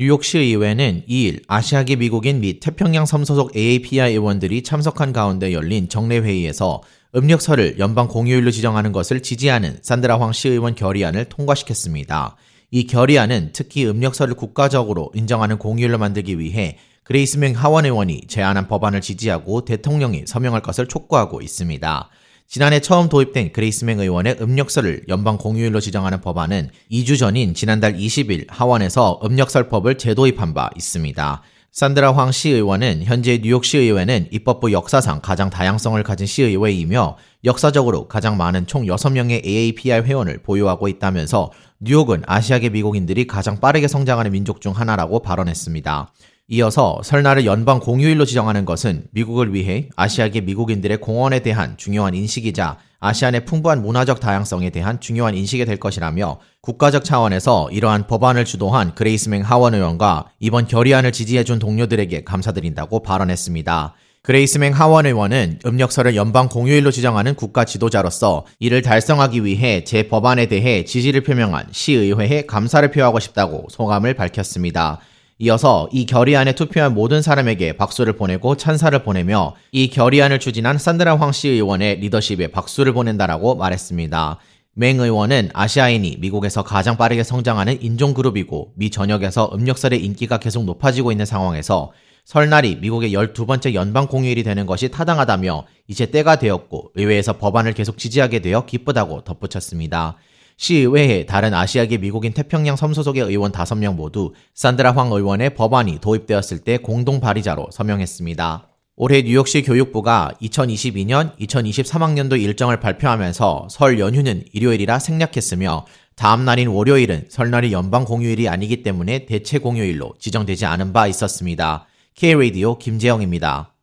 뉴욕시의회는 2일 아시아계 미국인 및 태평양 섬 출신 AAPI 의원들이 참석한 가운데 열린 정례회의에서 음력설을 연방 공휴일로 지정하는 것을 지지하는 산드라 황 시의원 결의안을 통과시켰습니다. 이 결의안은 특히 음력설을 국가적으로 인정하는 공휴일로 만들기 위해 그레이스맹 하원 의원이 제안한 법안을 지지하고 대통령이 서명할 것을 촉구하고 있습니다. 지난해 처음 도입된 그레이스맹 의원의 음력설을 연방 공휴일로 지정하는 법안은 2주 전인 지난달 20일 하원에서 음력설법을 재도입한 바 있습니다. 산드라 황 시의원은 현재 뉴욕 시의회는 입법부 역사상 가장 다양성을 가진 시의회이며 역사적으로 가장 많은 총 6명의 AAPI 회원을 보유하고 있다면서 뉴욕은 아시아계 미국인들이 가장 빠르게 성장하는 민족 중 하나라고 발언했습니다. 이어서 설날을 연방 공휴일로 지정하는 것은 미국을 위해 아시아계 미국인들의 공헌에 대한 중요한 인식이자 아시안의 풍부한 문화적 다양성에 대한 중요한 인식이 될 것이라며 국가적 차원에서 이러한 법안을 주도한 그레이스맹 하원 의원과 이번 결의안을 지지해준 동료들에게 감사드린다고 발언했습니다. 그레이스맹 하원 의원은 음력설을 연방 공휴일로 지정하는 국가 지도자로서 이를 달성하기 위해 제 법안에 대해 지지를 표명한 시의회에 감사를 표하고 싶다고 소감을 밝혔습니다. 이어서 이 결의안에 투표한 모든 사람에게 박수를 보내고 찬사를 보내며 이 결의안을 추진한 산드라 황씨 의원의 리더십에 박수를 보낸다라고 말했습니다. 맹 의원은 아시아인이 미국에서 가장 빠르게 성장하는 인종그룹이고 미 전역에서 음력설의 인기가 계속 높아지고 있는 상황에서 설날이 미국의 12번째 연방 공휴일이 되는 것이 타당하다며 이제 때가 되었고 의회에서 법안을 계속 지지하게 되어 기쁘다고 덧붙였습니다. 시의회에 다른 아시아계 미국인 태평양 섬소속의 의원 5명 모두 산드라 황 의원의 법안이 도입되었을 때 공동 발의자로 서명했습니다. 올해 뉴욕시 교육부가 2022년, 2023학년도 일정을 발표하면서 설 연휴는 일요일이라 생략했으며 다음 날인 월요일은 설날이 연방 공휴일이 아니기 때문에 대체 공휴일로 지정되지 않은 바 있었습니다. K-Radio 김재영입니다.